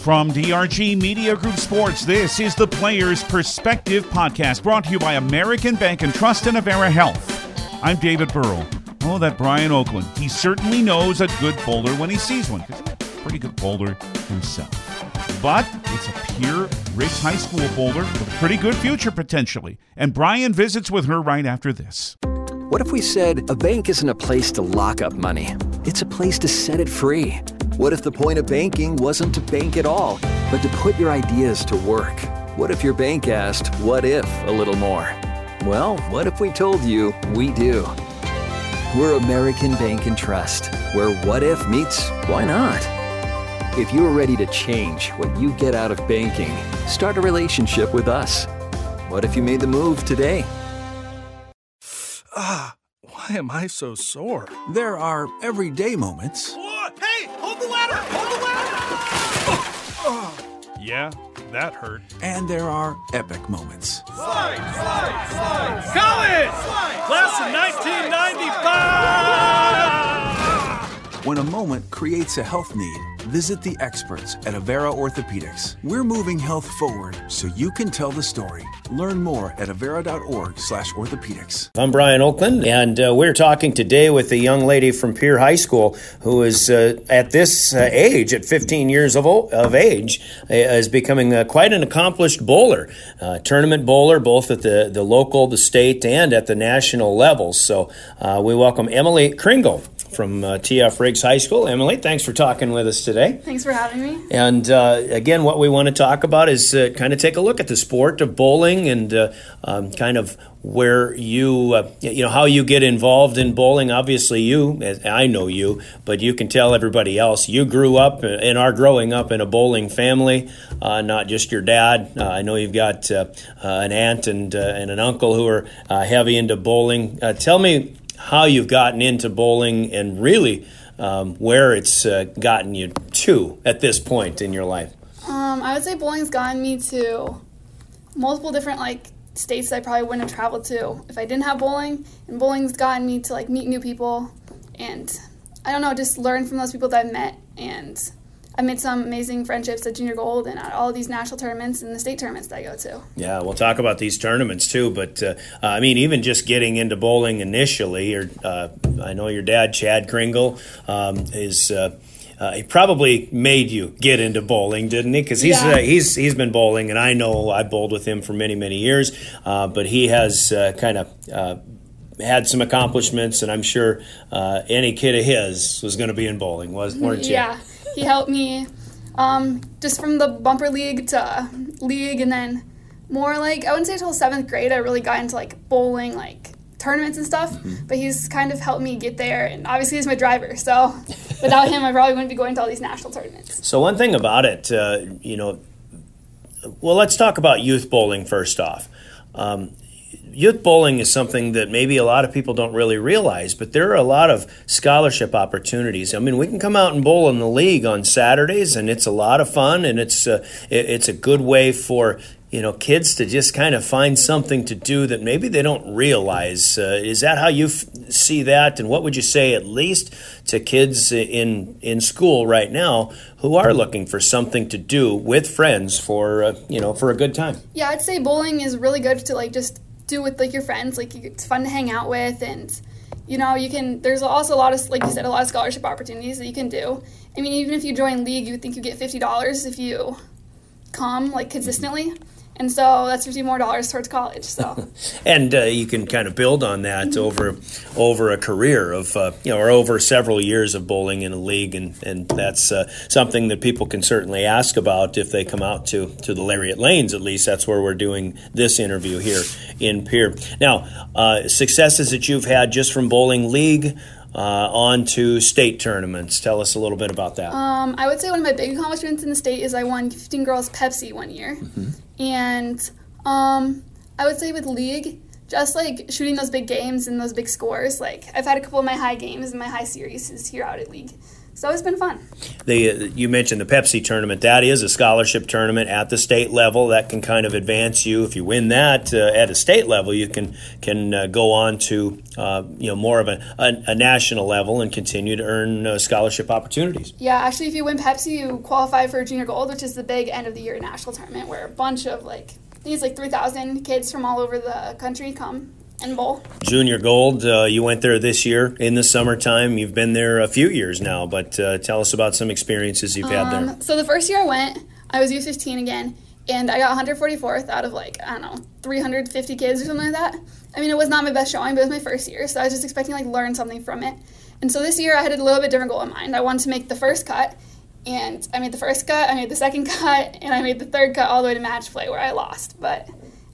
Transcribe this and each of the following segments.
From DRG Media Group Sports, this is the Players Perspective podcast brought to you by American Bank and Trust and Avera Health. I'm David Burrow. Oh, that Brian Oakland. He certainly knows a good bowler when he sees one because he's a pretty good bowler himself. But it's a Pierre Riggs High School bowler with a pretty good future potentially. And Brian visits with her right after this. What if we said a bank isn't a place to lock up money? It's a place to set it free. What if the point of banking wasn't to bank at all, but to put your ideas to work? What if your bank asked, What if a little more? Well, what if we told you we do? We're American Bank and Trust, where what if meets why not? If you're ready to change what you get out of banking, start a relationship with us. What if you made the move today? Ah, why am I so sore? There are everyday moments. Yeah, that hurt. And there are epic moments. Slide, slide, slide! College! Slide, Class of 1995! When a moment creates a health need, visit the experts at Avera Orthopedics. We're moving health forward so you can tell the story. Learn more at avera.org slash orthopedics. I'm Brian Oakland, and uh, we're talking today with a young lady from Pierre High School who is uh, at this uh, age, at 15 years of, of age, uh, is becoming uh, quite an accomplished bowler, uh, tournament bowler, both at the, the local, the state, and at the national levels. So we welcome Emily Kringel from uh, TF Riggs High School. Emily, thanks for talking with us today. Thanks for having me. And uh, again, what we want to talk about is uh, kind of take a look at the sport of bowling and uh, um, kind of where you, uh, you know, how you get involved in bowling. Obviously, you, I know you, but you can tell everybody else. You grew up and are growing up in a bowling family, uh, not just your dad. I know you've got an aunt and and an uncle who are heavy into bowling. tell me how you've gotten into bowling and really um, where it's uh, gotten you to at this point in your life. Um, I would say bowling's gotten me to multiple different like states I probably wouldn't have traveled to if I didn't have bowling. And bowling's gotten me to like meet new people and I don't know, just learn from those people that I've met and I made some amazing friendships at Junior Gold and at all these national tournaments and the state tournaments that I go to. Yeah, we'll talk about these tournaments too. But uh, I mean, even just getting into bowling initially, or uh, I know your dad, Chad Kringel, um, is. Uh, uh, he probably made you get into bowling, didn't he? Because he's yeah. uh, he's he's been bowling, and I know I bowled with him for many many years. Uh, but he has uh, kind of uh, had some accomplishments, and I'm sure uh, any kid of his was going to be in bowling, was weren't you? Yeah, he helped me um, just from the bumper league to league, and then more like I wouldn't say until seventh grade I really got into like bowling, like tournaments and stuff. Mm-hmm. But he's kind of helped me get there, and obviously he's my driver. So without him, I probably wouldn't be going to all these national tournaments. So one thing about it, uh, you know, well, let's talk about youth bowling first off. Um, youth bowling is something that maybe a lot of people don't really realize, but there are a lot of scholarship opportunities. I mean, we can come out and bowl in the league on Saturdays, and it's a lot of fun, and it's a, it's a good way for you know kids to just kind of find something to do that maybe they don't realize. Uh, is that how you f- see that? And what would you say, at least to kids in in school right now who are looking for something to do with friends for uh, you know for a good time? Yeah, I'd say bowling is really good to like just do with like your friends. Like it's fun to hang out with, and you know you can. There's also a lot of like you said, a lot of scholarship opportunities that you can do. I mean, even if you join league, you think you get fifty dollars if you come like consistently and so that's fifty more dollars towards college. So, and uh, you can kind of build on that over over a career of uh, you know or over several years of bowling in a league, and and that's uh, something that people can certainly ask about if they come out to to the Lariat Lanes. At least that's where we're doing this interview here in Pierre. Now, uh, successes that you've had just from bowling league. Uh, on to state tournaments. Tell us a little bit about that. Um, I would say one of my big accomplishments in the state is I won 15 girls Pepsi one year. Mm-hmm. And um, I would say with league, just like shooting those big games and those big scores. Like I've had a couple of my high games and my high series here out at league. So it's been fun. The, uh, you mentioned the Pepsi tournament. That is a scholarship tournament at the state level that can kind of advance you. If you win that uh, at a state level, you can can uh, go on to uh, you know more of a, a, a, national level and continue to earn uh, scholarship opportunities. Yeah, actually, if you win Pepsi, you qualify for Junior Gold, which is the big end of the year national tournament where a bunch of like these like three thousand kids from all over the country come and bowl. Junior Gold, uh, you went there this year in the summertime. You've been there a few years now, but uh, tell us about some experiences you've um, had there. So the first year I went, I was U15 again, and I got 144th out of like I don't know 350 kids or something like that. I mean, it was not my best showing, but it was my first year, so I was just expecting like learn something from it. And so this year I had a little bit different goal in mind. I wanted to make the first cut, and I made the first cut, I made the second cut, and I made the third cut all the way to match play where I lost, but.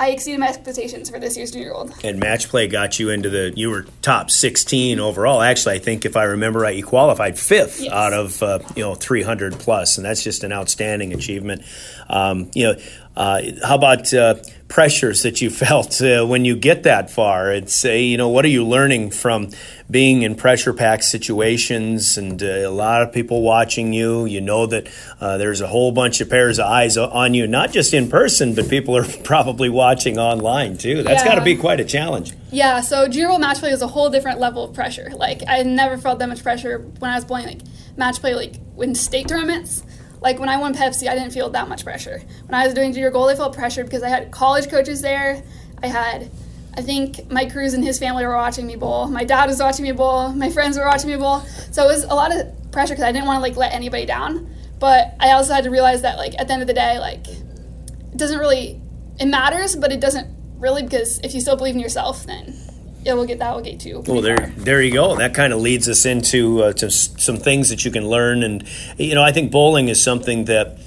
I exceeded my expectations for this year's junior gold. And match play got you into the. You were top 16 overall. Actually, I think if I remember right, you qualified fifth yes. out of uh, you know 300 plus, and that's just an outstanding achievement. Um, you know, uh, how about uh, pressures that you felt uh, when you get that far? It's uh, you know what are you learning from being in pressure packed situations and uh, a lot of people watching you? You know that uh, there's a whole bunch of pairs of eyes on you, not just in person, but people are probably watching online too. That's yeah. got to be quite a challenge. Yeah. So world match play is a whole different level of pressure. Like I never felt that much pressure when I was playing like match play like in state tournaments like when I won Pepsi, I didn't feel that much pressure. When I was doing junior gold, I felt pressured because I had college coaches there. I had, I think Mike Cruz and his family were watching me bowl. My dad was watching me bowl. My friends were watching me bowl. So it was a lot of pressure because I didn't want to like let anybody down. But I also had to realize that like at the end of the day, like it doesn't really, it matters, but it doesn't really because if you still believe in yourself, then it will get that We'll get you. Well, there, far. there you go. That kind of leads us into uh, to some things that you can learn, and you know, I think bowling is something that.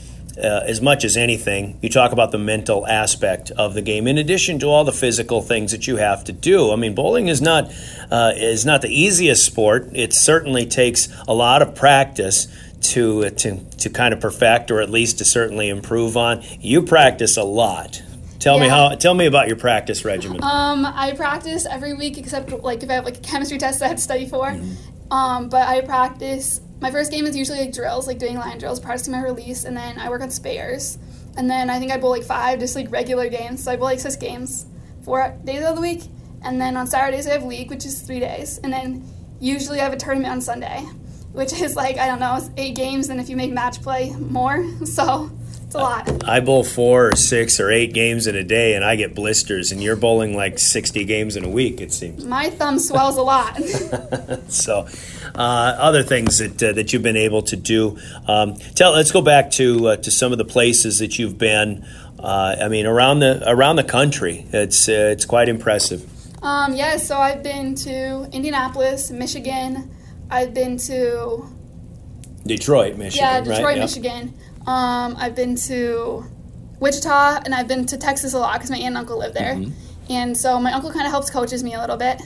Uh, as much as anything, you talk about the mental aspect of the game, in addition to all the physical things that you have to do. I mean, bowling is not uh, is not the easiest sport. It certainly takes a lot of practice to to to kind of perfect, or at least to certainly improve on. You practice a lot. Tell yeah. me how. Tell me about your practice regimen. Um, I practice every week except like if I have like a chemistry test that I have to study for. Mm-hmm. Um, but I practice. My first game is usually like drills, like doing line drills, practicing my release, and then I work on spares. And then I think I bowl like five, just like regular games. So I bowl like six games, four days of the week. And then on Saturdays I have league, which is three days. And then usually I have a tournament on Sunday, which is like I don't know, eight games. And if you make match play, more. So it's a lot. I bowl four or six or eight games in a day, and I get blisters. And you're bowling like sixty games in a week. It seems. My thumb swells a lot. so, uh, other things that uh, that you've been able to do. Um, tell. Let's go back to uh, to some of the places that you've been. Uh, I mean, around the around the country. It's uh, it's quite impressive. Um, yeah. So I've been to Indianapolis, Michigan. I've been to Detroit, Michigan. Yeah, Detroit, right? Michigan. Um, I've been to Wichita and I've been to Texas a lot because my aunt and uncle live there. Mm-hmm. And so my uncle kind of helps coaches me a little bit.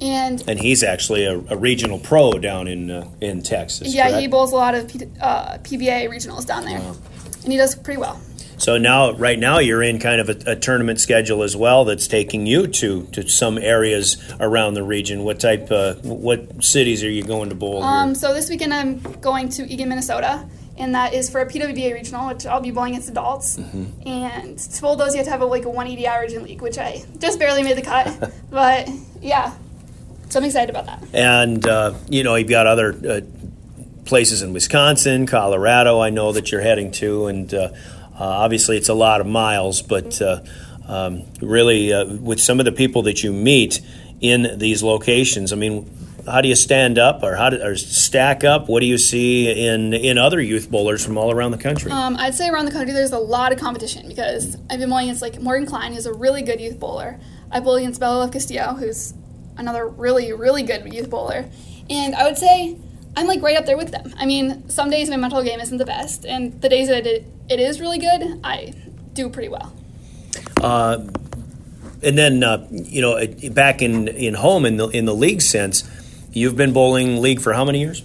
And and he's actually a, a regional pro down in uh, in Texas. Yeah, correct? he bowls a lot of P, uh, PBA regionals down there, wow. and he does pretty well. So now, right now, you're in kind of a, a, tournament schedule as well that's taking you to, to some areas around the region. What type, uh, what cities are you going to bowl? Um, so this weekend I'm going to Eagan, Minnesota, and that is for a PWBA regional, which I'll be bowling against adults. Mm-hmm. And to bowl those, you have to have a, like a 180 average in league, which I just barely made the cut. but yeah, so I'm excited about that. And uh, you know, you've got other uh, places in Wisconsin, Colorado. I know that you're heading to, and uh, uh obviously it's a lot of miles, but uh, um, really, uh, with some of the people that you meet in these locations, I mean how do you stand up or how do, or stack up? What do you see in in other youth bowlers from all around the country? Um, I'd say around the country there's a lot of competition because I've been bowling against like Morgan Klein, who's a really good youth bowler. I bowled against Bella Castillo, who's another really really good youth bowler, and I would say I'm like right up there with them. I mean, some days my mental game isn't the best, and the days that it, it is really good, I do pretty well. Uh, and then uh, you know, back in in home in the in the league sense You've been bowling league for how many years?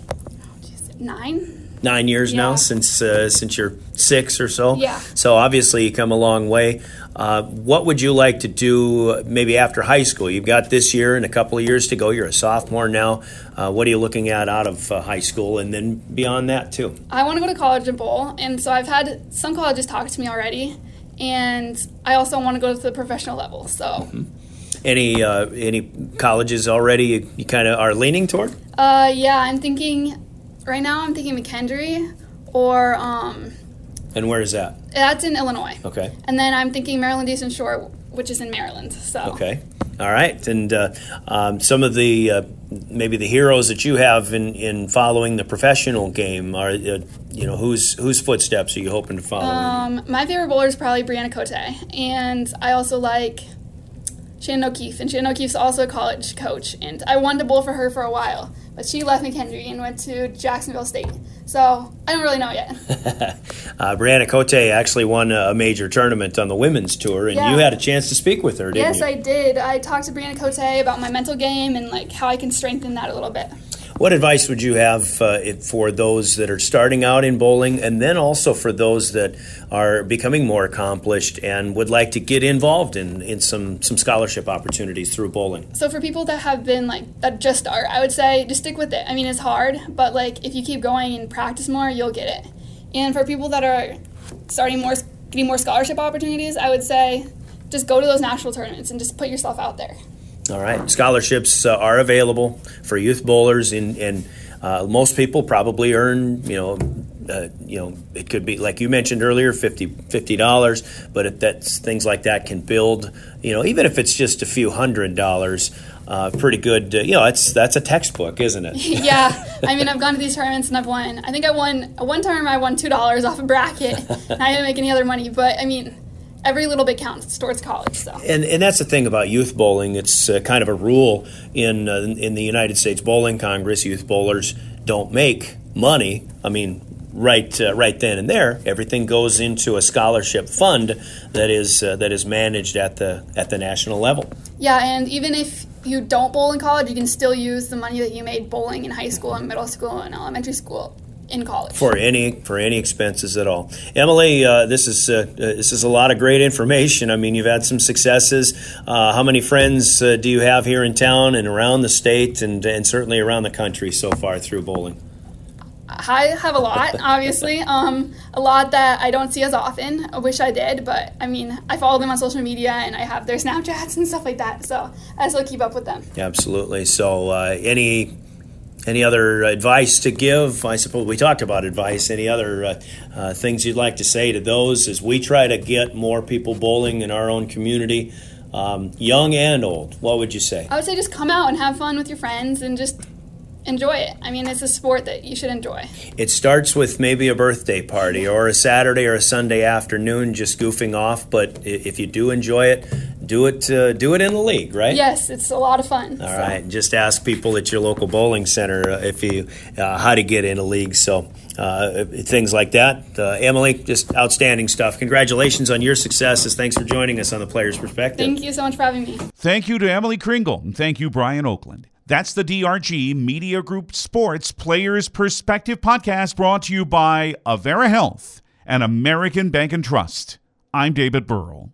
Nine. nine years now since uh, since you're six or so. Yeah. So obviously you come a long way. Uh, what would you like to do maybe after high school? You've got this year and a couple of years to go. You're a sophomore now. Uh, what are you looking at out of uh, high school and then beyond that too? I want to go to college and bowl, and so I've had some colleges talk to me already, and I also want to go to the professional level. So, Any uh, any colleges already you, you kind of are leaning toward? uh, yeah, I'm thinking right now. I'm thinking McKendree, or um, And where is that? that's in Illinois, Okay. and then I'm thinking Maryland Eastern Shore, which is in Maryland. So, Okay. All right. And uh, um, some of the uh, maybe the heroes that you have in, in following the professional game are uh, you know whose whose footsteps are you hoping to follow? Um, my favorite bowler is probably Bryanna Cote, and I also like Shannon O'Keefe. And Shannon O'Keefe's also a college coach, and I wanted to bowl for her for a while, but she left McKendree and went to Jacksonville State. So I don't really know yet. Uh, Bryanna Cote actually won a major tournament on the women's tour, and Yeah. you had a chance to speak with her, didn't yes, you? I did. I talked to Bryanna Cote about my mental game and like how I can strengthen that a little bit. What advice would you have uh, for those that are starting out in bowling, and then also for those that are becoming more accomplished and would like to get involved in, in some, some scholarship opportunities through bowling? So for people that have been like that just start, I would say just stick with it. I mean, it's hard, but like if you keep going and practice more, you'll get it. And for people that are starting more, getting more scholarship opportunities, I would say just go to those national tournaments and just put yourself out there. All right, scholarships uh, are available for youth bowlers, and, and uh, most people probably earn, you know, uh, you know, it could be like you mentioned earlier, 50 dollars, but if that's things like that can build, you know, even if it's just a few hundred dollars, uh, pretty good. Uh, you know, it's that's a textbook, isn't it? yeah, I mean, I've gone to these tournaments and I've won. I think I won one time. I won two dollars off a bracket. I didn't make any other money, but I mean, every little bit counts towards college. So And, and that's the thing about youth bowling. It's uh, kind of a rule in uh, in the United States Bowling Congress. Youth bowlers don't make money. I mean, right uh, right then and there, everything goes into a scholarship fund that is uh, that is managed at the at the national level. yeah, and even if you don't bowl in college, you can still use the money that you made bowling in high school and middle school and elementary school in college. for any for any expenses at all. Emily, uh, this is uh, uh, this is a lot of great information. I mean, you've had some successes. Uh, how many friends uh, do you have here in town and around the state, and and certainly around the country so far through bowling? I have a lot, obviously. Um, a lot that I don't see as often. I wish I did, but I mean, I follow them on social media and I have their Snapchats and stuff like that. So I still keep up with them. Absolutely. So, uh, any any other advice to give? I suppose we talked about advice. Any other uh, uh, things you'd like to say to those as we try to get more people bowling in our own community, um, young and old? What would you say? I would say just come out and have fun with your friends and just enjoy it. I mean, it's a sport that you should enjoy. It starts with maybe a birthday party or a Saturday or a Sunday afternoon, just goofing off. But if you do enjoy it, do it. Uh, do it in the league, right? Yes, it's a lot of fun. All so. right. Just ask people at your local bowling center uh, if you uh, how to get in a league. So uh, things like that. Uh, Emily, just outstanding stuff. Congratulations on your successes. Thanks for joining us on the Player's Perspective. Thank you so much for having me. Thank you to Emily Kringel and thank you, Brian Oakland. That's the DRG Media Group Sports Players Perspective podcast brought to you by Avera Health and American Bank and Trust. I'm David Burrell.